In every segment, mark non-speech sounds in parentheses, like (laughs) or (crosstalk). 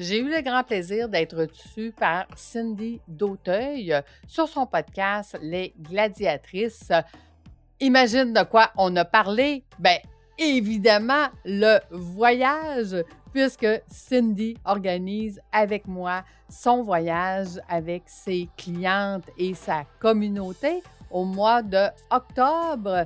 J'ai eu le grand plaisir d'être reçue par Cindy Dauteuil sur son podcast Les Gladiatrices. Imagine de quoi on a parlé? Ben, évidemment, le voyage, puisque Cindy organise avec moi son voyage avec ses clientes et sa communauté au mois de octobre,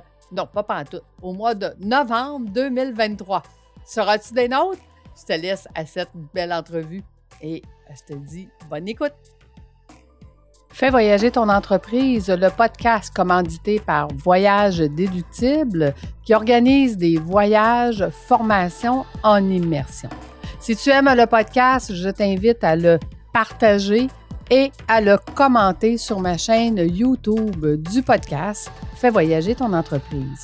au mois de novembre 2023. Seras-tu des nôtres? Je te laisse à cette belle entrevue et je te dis bonne écoute. Fais voyager ton entreprise, le podcast commandité par Voyage Déductible qui organise des voyages, formations en immersion. Si tu aimes le podcast, je t'invite à le partager et à le commenter sur ma chaîne YouTube du podcast Fais voyager ton entreprise.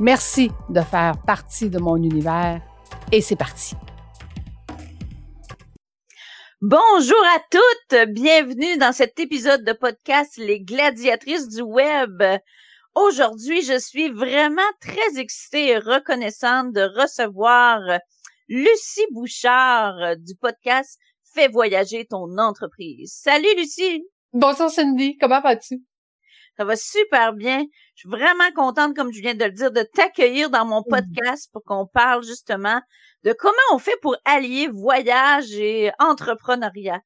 Merci de faire partie de mon univers et c'est parti. Bonjour à toutes, bienvenue dans cet épisode de podcast Les gladiatrices du web. Aujourd'hui, je suis vraiment très excitée et reconnaissante de recevoir Lucie Bouchard du podcast Fais voyager ton entreprise. Salut Lucie. Bonjour Cindy, comment vas-tu? Ça va super bien. Je suis vraiment contente, comme je viens de le dire, de t'accueillir dans mon podcast pour qu'on parle justement de comment on fait pour allier voyage et entrepreneuriat.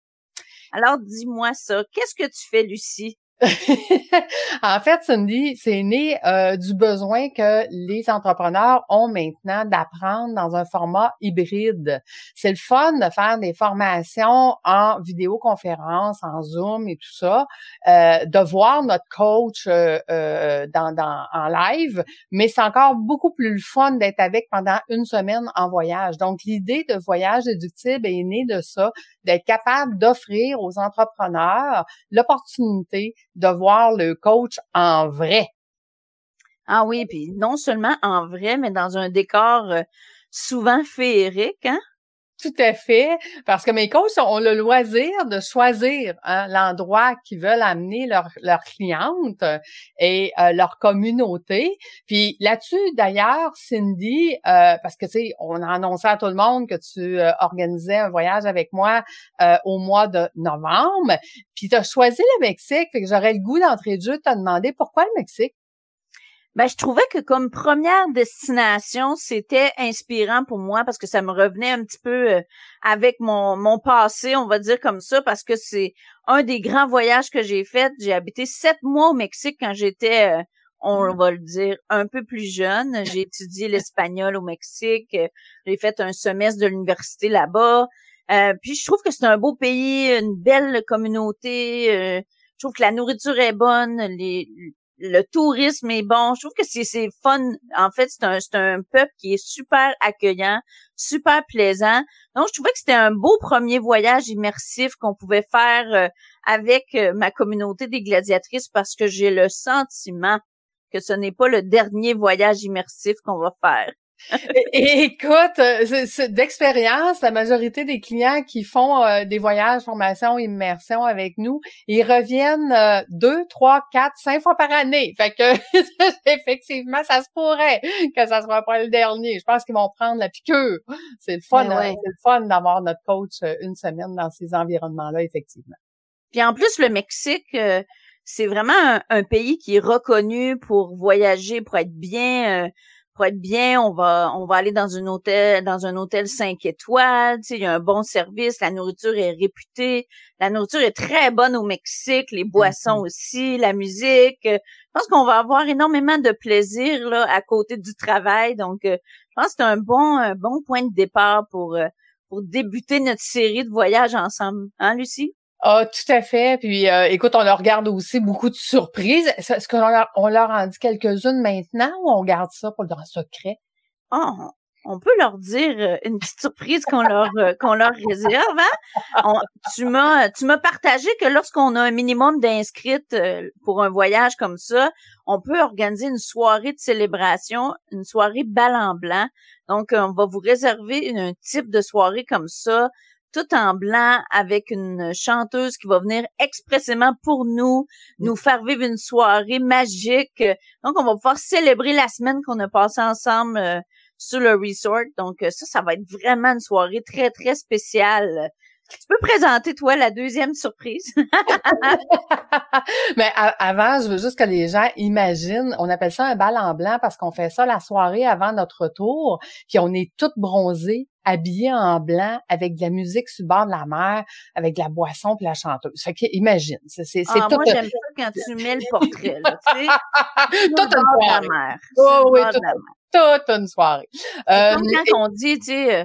Alors, dis-moi ça. Qu'est-ce que tu fais, Lucie? (laughs) en fait, Cindy, c'est né euh, du besoin que les entrepreneurs ont maintenant d'apprendre dans un format hybride. C'est le fun de faire des formations en vidéoconférence, en Zoom et tout ça, euh, de voir notre coach euh, dans, dans, en live, mais c'est encore beaucoup plus le fun d'être avec pendant une semaine en voyage. Donc, l'idée de voyage déductible est née de ça, d'être capable d'offrir aux entrepreneurs l'opportunité de voir le coach en vrai. Ah oui, puis non seulement en vrai, mais dans un décor euh, souvent féerique, hein? Tout à fait, parce que mes coachs ont le loisir de choisir hein, l'endroit qu'ils veulent amener leurs leur clientes et euh, leur communauté. Puis là-dessus, d'ailleurs, Cindy, euh, parce que tu sais, on a annoncé à tout le monde que tu euh, organisais un voyage avec moi au mois de novembre, puis tu as choisi le Mexique, que j'aurais le goût d'entrer de jeu de te demander pourquoi le Mexique? Ben, je trouvais que comme première destination, c'était inspirant pour moi parce que ça me revenait un petit peu euh, avec mon, mon passé, on va dire comme ça, parce que c'est un des grands voyages que j'ai fait. J'ai habité sept mois au Mexique quand j'étais, euh, on mmh. va le dire, un peu plus jeune. J'ai étudié l'espagnol au Mexique. J'ai fait un semestre de l'université là-bas. Euh, puis je trouve que c'est un beau pays, une belle communauté. je trouve que la nourriture est bonne, les, le tourisme est bon. Je trouve que c'est, fun. En fait, c'est un, un peuple qui est super accueillant, super plaisant. Donc, je trouvais que c'était un beau premier voyage immersif qu'on pouvait faire euh, avec euh, ma communauté des gladiatrices parce que j'ai le sentiment que ce n'est pas le dernier voyage immersif qu'on va faire écoute, euh, d'expérience, la majorité des clients qui font euh, des voyages, formation, immersion avec nous, ils reviennent euh, deux, trois, quatre, cinq fois par année. Fait que (laughs) effectivement, ça se pourrait que ça soit pas le dernier. Je pense qu'ils vont prendre la piqûre. C'est le fun, hein, c'est le fun d'avoir notre coach une semaine dans ces environnements-là, effectivement. Puis en plus, le Mexique, c'est vraiment un, pays qui est reconnu pour voyager, pour être bien pour être bien, on va on va aller dans un hôtel dans un hôtel 5 étoiles, il y a un bon service, la nourriture est réputée, la nourriture est très bonne au Mexique, les boissons mm-hmm. aussi, la musique. Je pense qu'on va avoir énormément de plaisir là à côté du travail, donc euh, je pense que c'est un bon un bon point de départ pour euh, pour débuter notre série de voyages ensemble, hein Lucie? Ah, tout à fait. Puis, euh, écoute, on leur garde aussi beaucoup de surprises. Est-ce qu'on leur, on leur en dit quelques-unes maintenant ou on garde ça pour le secret? Oh, on peut leur dire euh, une petite surprise qu'on leur euh, qu'on leur réserve. Hein? tu m'as tu m'as partagé que lorsqu'on a un minimum d'inscrites pour un voyage comme ça, on peut organiser une soirée de célébration, une soirée bal en blanc. Donc, on va vous réserver un type de soirée comme ça tout en blanc avec une chanteuse qui va venir expressément pour nous, nous faire vivre une soirée magique. Donc, on va pouvoir célébrer la semaine qu'on a passée ensemble euh, sur le resort. Donc, euh, ça, ça va être vraiment une soirée très, très spéciale. Tu peux présenter, toi, la deuxième surprise? (laughs) Mais avant, je veux juste que les gens imaginent, on appelle ça un bal en blanc parce qu'on fait ça la soirée avant notre retour, puis on est toutes bronzées, habillées en blanc, avec de la musique sur le bord de la mer, avec de la boisson puis la chanteuse. Fait que imagine, c'est c'est ah. Moi, j'aime ça quand tu mets le portrait, là, tu sais. toute une soirée. Oh, oui, toute, une soirée. Euh, comme quand on dit, tu sais, euh,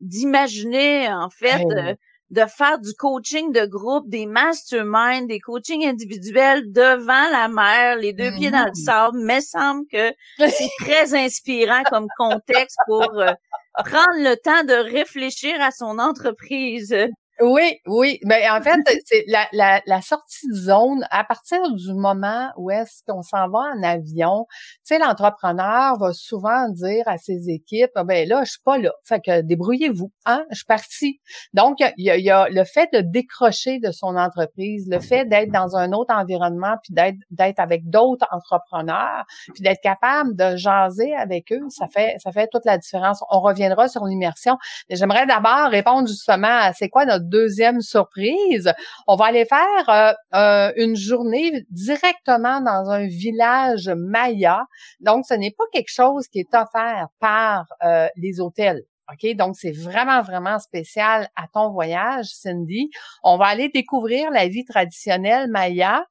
d'imaginer, en fait, euh, de faire du coaching de groupe, des masterminds, des coachings individuels devant la mer, les deux pieds dans le mm-hmm. sable, mais semble que c'est très inspirant comme contexte pour euh, prendre le temps de réfléchir à son entreprise. Oui, oui. Mais en fait, (laughs) c'est la, la, la, sortie de zone, à partir du moment où est-ce qu'on s'en va en avion, tu sais, l'entrepreneur va souvent dire à ses équipes, ah, ben là, je suis pas là. Fait que débrouillez-vous, hein, je suis parti. Donc, il y a, y a, le fait de décrocher de son entreprise, le fait d'être dans un autre environnement, puis d'être, d'être avec d'autres entrepreneurs, puis d'être capable de jaser avec eux, ça fait, ça fait toute la différence. On reviendra sur l'immersion. Mais j'aimerais d'abord répondre justement à c'est quoi notre deuxième surprise, on va aller faire euh, euh, une journée directement dans un village maya. Donc, ce n'est pas quelque chose qui est offert par euh, les hôtels. Donc, c'est vraiment, vraiment spécial à ton voyage, Cindy. On va aller découvrir la vie traditionnelle maya.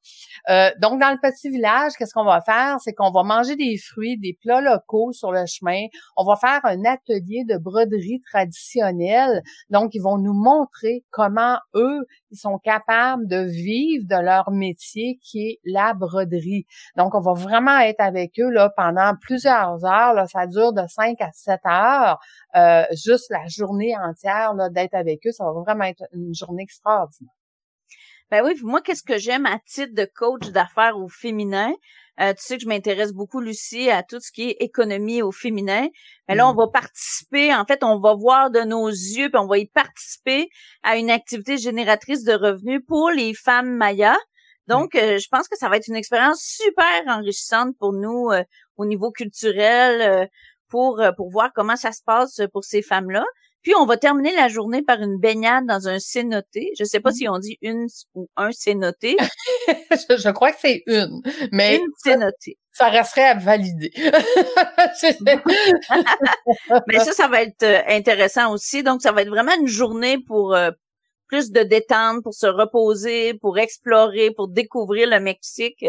Euh, donc, dans le petit village, qu'est-ce qu'on va faire? C'est qu'on va manger des fruits, des plats locaux sur le chemin. On va faire un atelier de broderie traditionnelle. Donc, ils vont nous montrer comment eux, ils sont capables de vivre de leur métier qui est la broderie. Donc, on va vraiment être avec eux là pendant plusieurs heures. Là, ça dure de 5 à 7 heures. Euh, juste la journée entière d'être avec eux, ça va vraiment être une journée extraordinaire. Ben oui, moi, qu'est-ce que j'aime à titre de coach d'affaires au féminin? Euh, tu sais que je m'intéresse beaucoup, Lucie, à tout ce qui est économie au féminin. Mais là, on mm. va participer, en fait, on va voir de nos yeux, puis on va y participer à une activité génératrice de revenus pour les femmes mayas. Donc, euh, je pense que ça va être une expérience super enrichissante pour nous euh, au niveau culturel, pour, euh, pour voir comment ça se passe pour ces femmes-là. Puis on va terminer la journée par une baignade dans un cénoté. Je sais pas mmh. si on dit une ou un cénoté. (laughs) je, crois que c'est une, mais une cénoté. Ça, resterait à valider. (laughs) mais ça, ça va être euh, intéressant aussi. Donc, ça va être vraiment une journée pour euh, plus de détente, pour se reposer, pour explorer, pour découvrir le Mexique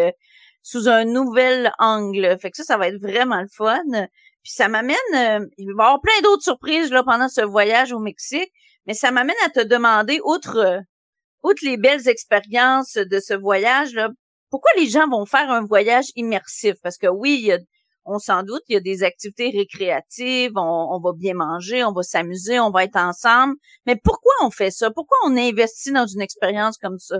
sous un nouvel angle. Fait que ça, ça va être vraiment le fun. Puis ça m'amène, euh, il va y avoir plein d'autres surprises là pendant ce voyage au Mexique, mais ça m'amène à te demander, outre, euh, outre les belles expériences de ce voyage là, pourquoi les gens vont faire un voyage immersif? Parce que oui, on s'en doute, il y a des activités récréatives, on, on va bien manger, on va s'amuser, on va être ensemble, mais pourquoi on fait ça? Pourquoi on investit dans une expérience comme ça?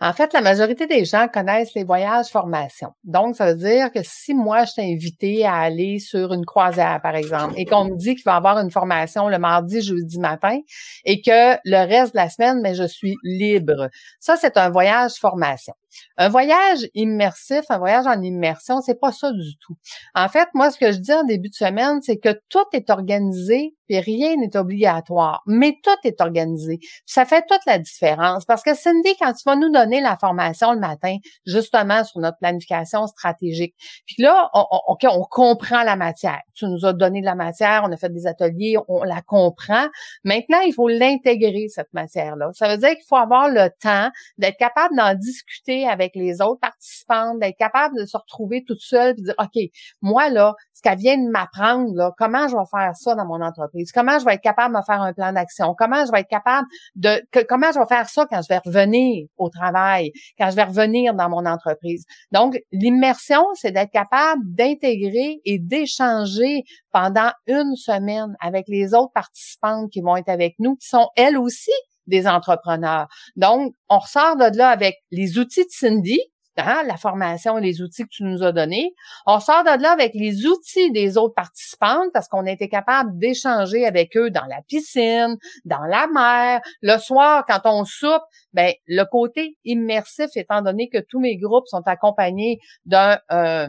En fait, la majorité des gens connaissent les voyages formation. Donc, ça veut dire que si moi, je t'ai invité à aller sur une croisière, par exemple, et qu'on me dit qu'il va y avoir une formation le mardi, jeudi matin, et que le reste de la semaine, mais je suis libre. Ça, c'est un voyage formation. Un voyage immersif, un voyage en immersion, c'est pas ça du tout. En fait, moi, ce que je dis en début de semaine, c'est que tout est organisé puis rien n'est obligatoire, mais tout est organisé. Ça fait toute la différence parce que Cindy, quand tu vas nous donner la formation le matin, justement sur notre planification stratégique, puis là, on, on, on comprend la matière. Tu nous as donné de la matière, on a fait des ateliers, on la comprend. Maintenant, il faut l'intégrer, cette matière-là. Ça veut dire qu'il faut avoir le temps d'être capable d'en discuter avec les autres participantes, d'être capable de se retrouver toute seule et dire, OK, moi, là, ce qu'elle vient de m'apprendre, là, comment je vais faire ça dans mon entreprise? Comment je vais être capable de me faire un plan d'action? Comment je vais être capable de, comment je vais faire ça quand je vais revenir au travail, quand je vais revenir dans mon entreprise? Donc, l'immersion, c'est d'être capable d'intégrer et d'échanger pendant une semaine avec les autres participantes qui vont être avec nous, qui sont elles aussi des entrepreneurs. Donc, on ressort de là avec les outils de Cindy, hein, la formation et les outils que tu nous as donnés. On sort de là avec les outils des autres participantes parce qu'on a été capable d'échanger avec eux dans la piscine, dans la mer. Le soir, quand on soupe, ben, le côté immersif, étant donné que tous mes groupes sont accompagnés d'un euh,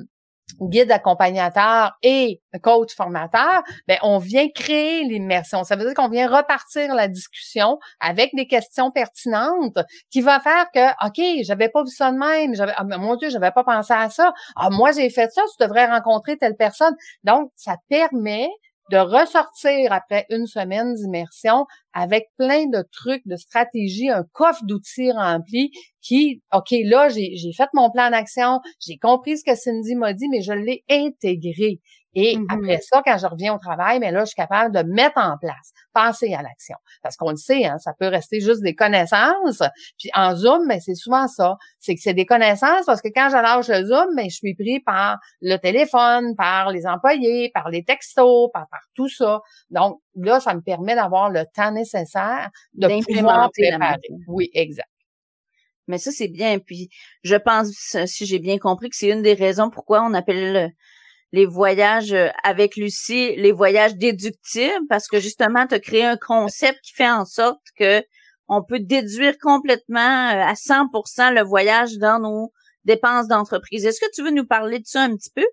guide accompagnateur et coach formateur, ben on vient créer l'immersion. Ça veut dire qu'on vient repartir la discussion avec des questions pertinentes qui va faire que OK, j'avais pas vu ça de même, j'avais ah, mon dieu, j'avais pas pensé à ça. Ah moi j'ai fait ça, tu devrais rencontrer telle personne. Donc ça permet de ressortir après une semaine d'immersion avec plein de trucs, de stratégies, un coffre d'outils rempli qui, OK, là, j'ai fait mon plan d'action, j'ai compris ce que Cindy m'a dit, mais je l'ai intégré. Et mm-hmm. après ça, quand je reviens au travail, mais ben là, je suis capable de mettre en place, passer à l'action. Parce qu'on le sait, hein, ça peut rester juste des connaissances. Puis en Zoom, mais ben, c'est souvent ça. C'est que c'est des connaissances parce que quand je lâche le Zoom, mais ben, je suis pris par le téléphone, par les employés, par les textos, par, par tout ça. Donc là, ça me permet d'avoir le temps nécessaire de pouvoir préparer. Oui, exact. Mais ça, c'est bien. Puis, je pense, si j'ai bien compris, que c'est une des raisons pourquoi on appelle les voyages euh, avec Lucie les voyages déductibles, parce que justement, tu as créé un concept qui fait en sorte que on peut déduire complètement euh, à 100% le voyage dans nos dépenses d'entreprise. Est-ce que tu veux nous parler de ça un petit peu?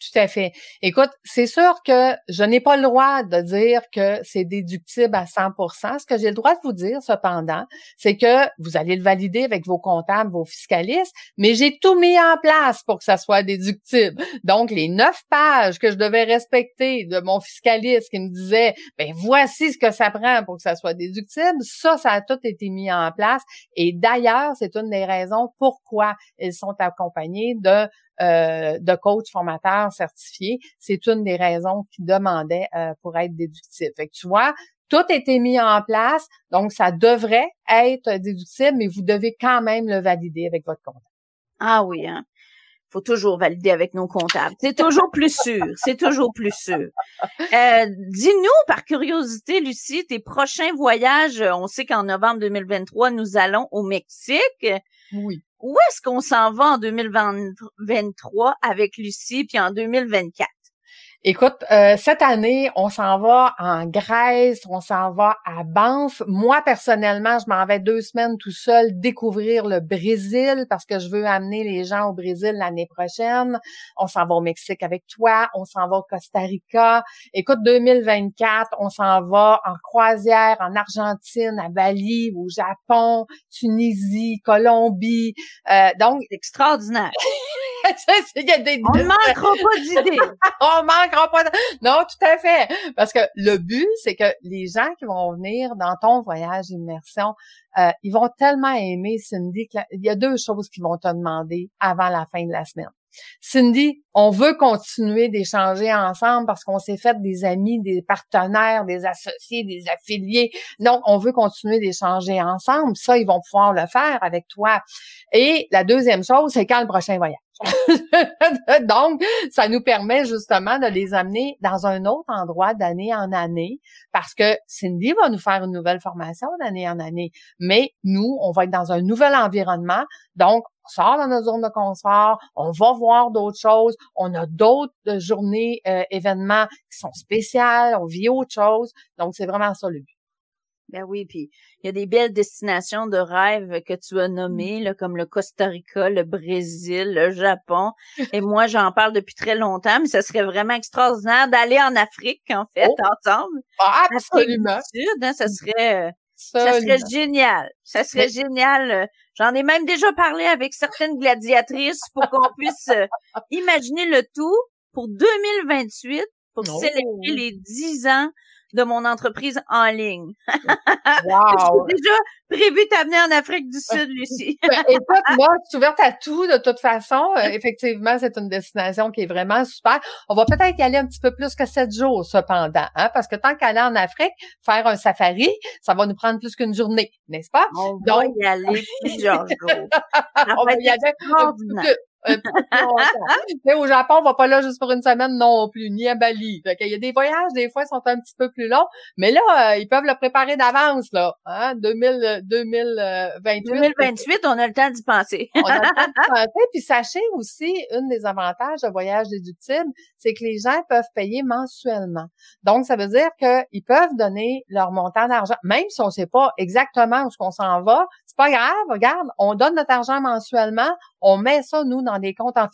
Tout à fait. Écoute, c'est sûr que je n'ai pas le droit de dire que c'est déductible à 100% Ce que j'ai le droit de vous dire, cependant, c'est que vous allez le valider avec vos comptables, vos fiscalistes, mais j'ai tout mis en place pour que ça soit déductible. Donc, les neuf pages que je devais respecter de mon fiscaliste qui me disait, ben voici ce que ça prend pour que ça soit déductible, ça, ça a tout été mis en place. Et d'ailleurs, c'est une des raisons pourquoi ils sont accompagnés de euh, de coach formateur certifié, c'est une des raisons qu'ils demandaient euh, pour être déductible. Fait que tu vois, tout a été mis en place, donc ça devrait être déductible, mais vous devez quand même le valider avec votre comptable. Ah oui, hein? faut toujours valider avec nos comptables. C'est (laughs) toujours plus sûr. C'est toujours plus sûr. Euh, dis-nous, par curiosité, Lucie, tes prochains voyages. On sait qu'en novembre 2023, nous allons au Mexique. Oui où est-ce qu'on s'en va en 2023 avec Lucie, puis en 2024? Écoute, euh, cette année, on s'en va en Grèce, on s'en va à Banff. Moi, personnellement, je m'en vais deux semaines tout seul découvrir le Brésil parce que je veux amener les gens au Brésil l'année prochaine. On s'en va au Mexique avec toi, on s'en va au Costa Rica. Écoute, 2024, on s'en va en croisière en Argentine, à Bali, au Japon, Tunisie, Colombie. Euh, donc, extraordinaire. (laughs) (laughs) Il y a des... On ne manquera pas d'idées. (laughs) on manquera pas de... (laughs) Non, tout à fait. Parce que le but, c'est que les gens qui vont venir dans ton voyage d'immersion, euh, ils vont tellement aimer Cindy qu'il y a deux choses qu'ils vont te demander avant la fin de la semaine. Cindy, on veut continuer d'échanger ensemble parce qu'on s'est fait des amis, des partenaires, des associés, des affiliés. Donc, on veut continuer d'échanger ensemble. Ça, ils vont pouvoir le faire avec toi. Et la deuxième chose, c'est quand le prochain voyage. (laughs) Donc, ça nous permet justement de les amener dans un autre endroit d'année en année parce que Cindy va nous faire une nouvelle formation d'année en année. Mais nous, on va être dans un nouvel environnement. Donc, on sort dans notre zone de confort, on va voir d'autres choses, on a d'autres euh, journées, euh, événements qui sont spéciales, on vit autre chose. Donc, c'est vraiment ça le but. Ben oui, puis il y a des belles destinations de rêve que tu as nommées, là, comme le Costa Rica, le Brésil, le Japon. (laughs) Et moi, j'en parle depuis très longtemps, mais ce serait vraiment extraordinaire d'aller en Afrique, en fait, oh! ensemble. Ah, absolument. Sud, hein, ça serait, ça serait génial. Ça serait génial. J'en ai même déjà parlé avec certaines gladiatrices pour qu'on (laughs) puisse euh, imaginer le tout pour 2028 pour célébrer les 10 ans de mon entreprise en ligne. (laughs) wow. J'ai déjà prévu t'amener en Afrique du Sud, Lucie. (laughs) ben, écoute, moi, je suis ouverte à tout de toute façon. Euh, effectivement, c'est une destination qui est vraiment super. On va peut-être y aller un petit peu plus que sept jours, cependant, hein, parce que tant qu'aller en Afrique, faire un safari, ça va nous prendre plus qu'une journée, n'est-ce pas? On va y aller plusieurs jours. (laughs) on va y aller Mais (laughs) au Japon, on va pas là juste pour une semaine non plus, ni à Bali. Fait qu'il y a des voyages, des fois, sont un petit peu plus longs, mais là, euh, ils peuvent le préparer d'avance, là. Hein? 2000, 2028. 2028, on a le temps d'y penser. on a le temps d'y (laughs) penser. Puis sachez aussi, une des avantages de voyage déductible, c'est que les gens peuvent payer mensuellement. Donc, ça veut dire qu'ils peuvent donner leur montant d'argent, même si on sait pas exactement où on s'en va, pas grave, regarde, on donne notre argent mensuellement, on met ça, nous, dans des comptes en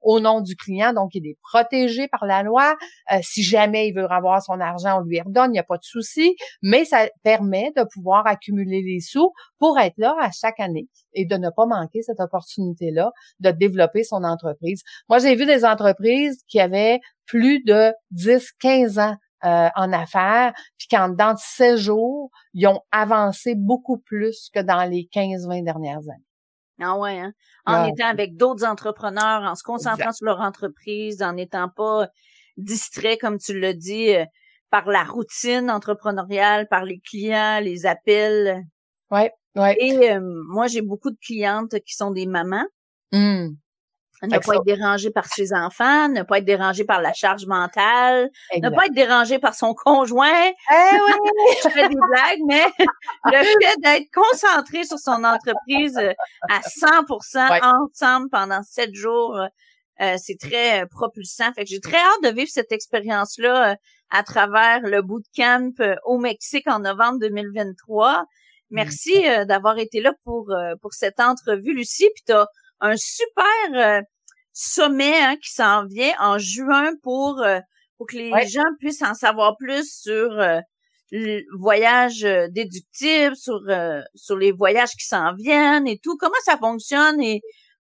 au nom du client, donc il est protégé par la loi. Euh, si jamais il veut avoir son argent, on lui redonne, il n'y a pas de souci, mais ça permet de pouvoir accumuler les sous pour être là à chaque année et de ne pas manquer cette opportunité-là de développer son entreprise. Moi, j'ai vu des entreprises qui avaient plus de 10, 15 ans euh, en affaires, puis qu'en dans 16 jours, ils ont avancé beaucoup plus que dans les 15-20 dernières années. Ah ouais, hein? En étant avec d'autres entrepreneurs, en se concentrant sur leur entreprise, en n'étant pas distrait, comme tu l'as dit, euh, par la routine entrepreneuriale, par les clients, les appels. Ouais, ouais. Et euh, moi, j'ai beaucoup de clientes qui sont des mamans. Mmh. Ne pas être dérangé par ses enfants, ne pas être dérangé par la charge mentale, ne pas être dérangé par son conjoint. Eh oui! (laughs) Je fais des blagues, mais le fait d'être concentré sur son entreprise euh, à 100% ensemble pendant sept jours, euh, c'est très euh, propulsant. Fait que j'ai très hâte de vivre cette expérience-là à travers le bootcamp au Mexique en novembre 2023. Merci d'avoir été là pour pour cette entrevue, Lucie. Puis t'as un super euh, sommet hein, qui s'en vient en juin pour, euh, pour que les gens puissent en savoir plus sur euh, le voyage déductible, sur, sur les voyages qui s'en viennent et tout. Comment ça fonctionne et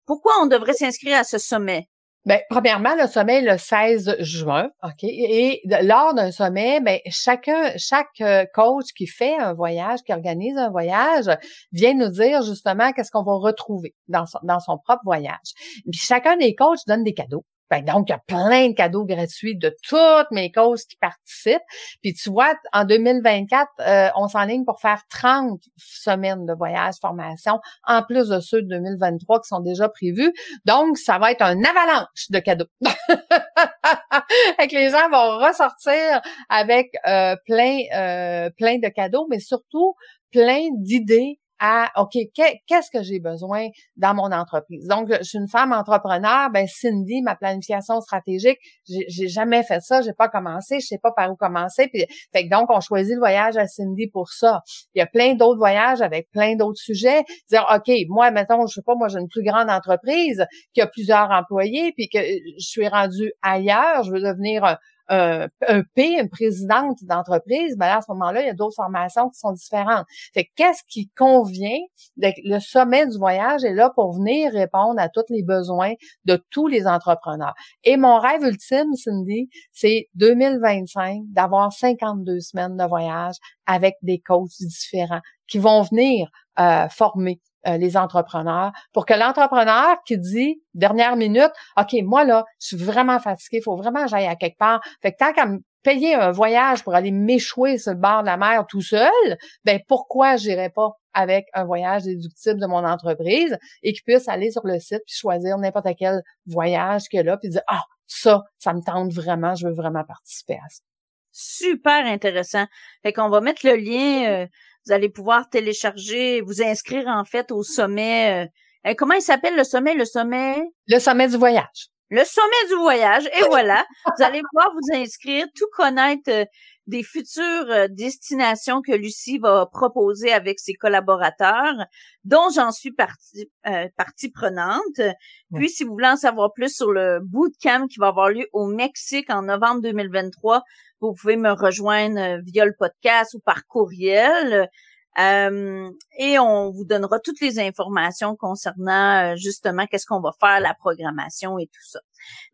pourquoi on devrait s'inscrire à ce sommet? Ben, premièrement, le sommet est le 16 juin, OK? Et lors d'un sommet, ben, chacun, chaque euh, coach qui fait un voyage, qui organise un voyage, vient nous dire justement qu'est-ce qu'on va retrouver dans son, dans son propre voyage. Puis chacun des coachs donne des cadeaux. Ben, donc, il y a plein de cadeaux gratuits de toutes mes causes qui participent. Puis tu vois, en 2024, euh, on s'enligne pour faire 30 semaines de voyage, formation, en plus de ceux de 2023 qui sont déjà prévus. Donc, ça va être un avalanche de cadeaux. (laughs) et que les gens vont ressortir avec euh, plein, euh, plein de cadeaux, mais surtout plein d'idées OK, qu'est-ce que j'ai besoin dans mon entreprise? Donc, je suis une femme entrepreneur, ben Cindy, ma planification stratégique, j'ai jamais fait ça, j'ai pas commencé, je sais pas par où commencer. Puis, fait que donc, on choisit le voyage à Cindy pour ça. Il y a plein d'autres voyages avec plein d'autres sujets. Dire, OK, moi, mettons, je sais pas, moi, j'ai une plus grande entreprise qui a plusieurs employés, puis que je suis rendue ailleurs, je veux devenir un, un, P, une présidente d'entreprise, ben à ce moment-là, il y a d'autres formations qui sont différentes. Fait qu'est-ce qui convient? Le sommet du voyage est là pour venir répondre à tous les besoins de tous les entrepreneurs? Et mon rêve ultime, Cindy, c'est 2025 d'avoir 52 semaines de voyage avec des coachs différents qui vont venir euh, former euh, les entrepreneurs pour que l'entrepreneur qui dit dernière minute, OK, moi là, je suis vraiment fatigué, il faut vraiment que j'aille à quelque part. Fait que tant qu'à me payer un voyage pour aller m'échouer sur le bord de la mer tout seul, ben pourquoi j'irais pas avec un voyage déductible de mon entreprise et qu'il puisse aller sur le site puis choisir n'importe quel voyage a là puis dire ah ça ça me tente vraiment, je veux vraiment participer à ça. Super intéressant. Fait qu'on va mettre le lien euh, vous allez pouvoir télécharger, vous inscrire en fait au sommet. Euh, euh, comment il s'appelle le sommet? Le sommet? Le sommet du voyage. Le sommet du voyage. Et (laughs) voilà, vous allez pouvoir vous inscrire, tout connaître euh, des futures destinations que Lucie va proposer avec ses collaborateurs, dont j'en suis partie, partie prenante. Puis, si vous voulez en savoir plus sur le bootcamp qui va avoir lieu au Mexique en novembre 2023, vous pouvez me rejoindre euh, via le podcast ou par courriel. Euh, et on vous donnera toutes les informations concernant euh, justement qu'est-ce qu'on va faire, la programmation et tout ça.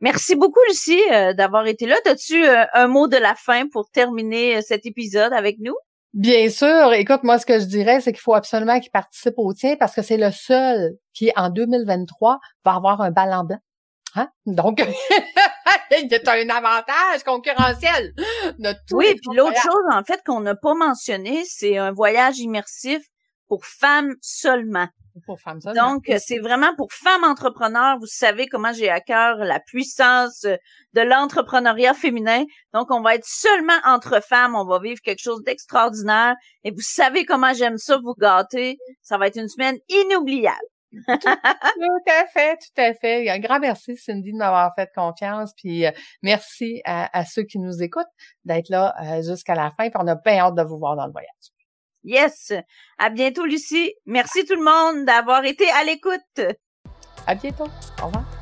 Merci beaucoup, Lucie, d'avoir été là. As-tu un mot de la fin pour terminer cet épisode avec nous? Bien sûr. Écoute, moi, ce que je dirais, c'est qu'il faut absolument qu'il participe au tien parce que c'est le seul qui, en 2023, va avoir un ballon blanc. Hein? Donc, (laughs) (laughs) a un avantage concurrentiel. (gasps) Oui, puis l'autre chose, en fait, qu'on n'a pas mentionné, c'est un voyage immersif pour femmes seulement. Pour femmes seulement. Donc, c'est vraiment pour femmes entrepreneurs. Vous savez comment j'ai à cœur la puissance de l'entrepreneuriat féminin. Donc, on va être seulement entre femmes. On va vivre quelque chose d'extraordinaire. Et vous savez comment j'aime ça, vous gâter. Ça va être une semaine inoubliable tout, à fait, tout à fait. Un grand merci, Cindy, de m'avoir fait confiance. Puis euh, merci à, ceux qui nous écoutent d'être là euh, jusqu'à la fin. Puis on a bien hâte de vous voir dans le voyage. Yes. À bientôt, Lucie. Merci tout le monde d'avoir été à l'écoute. À bientôt. Au revoir.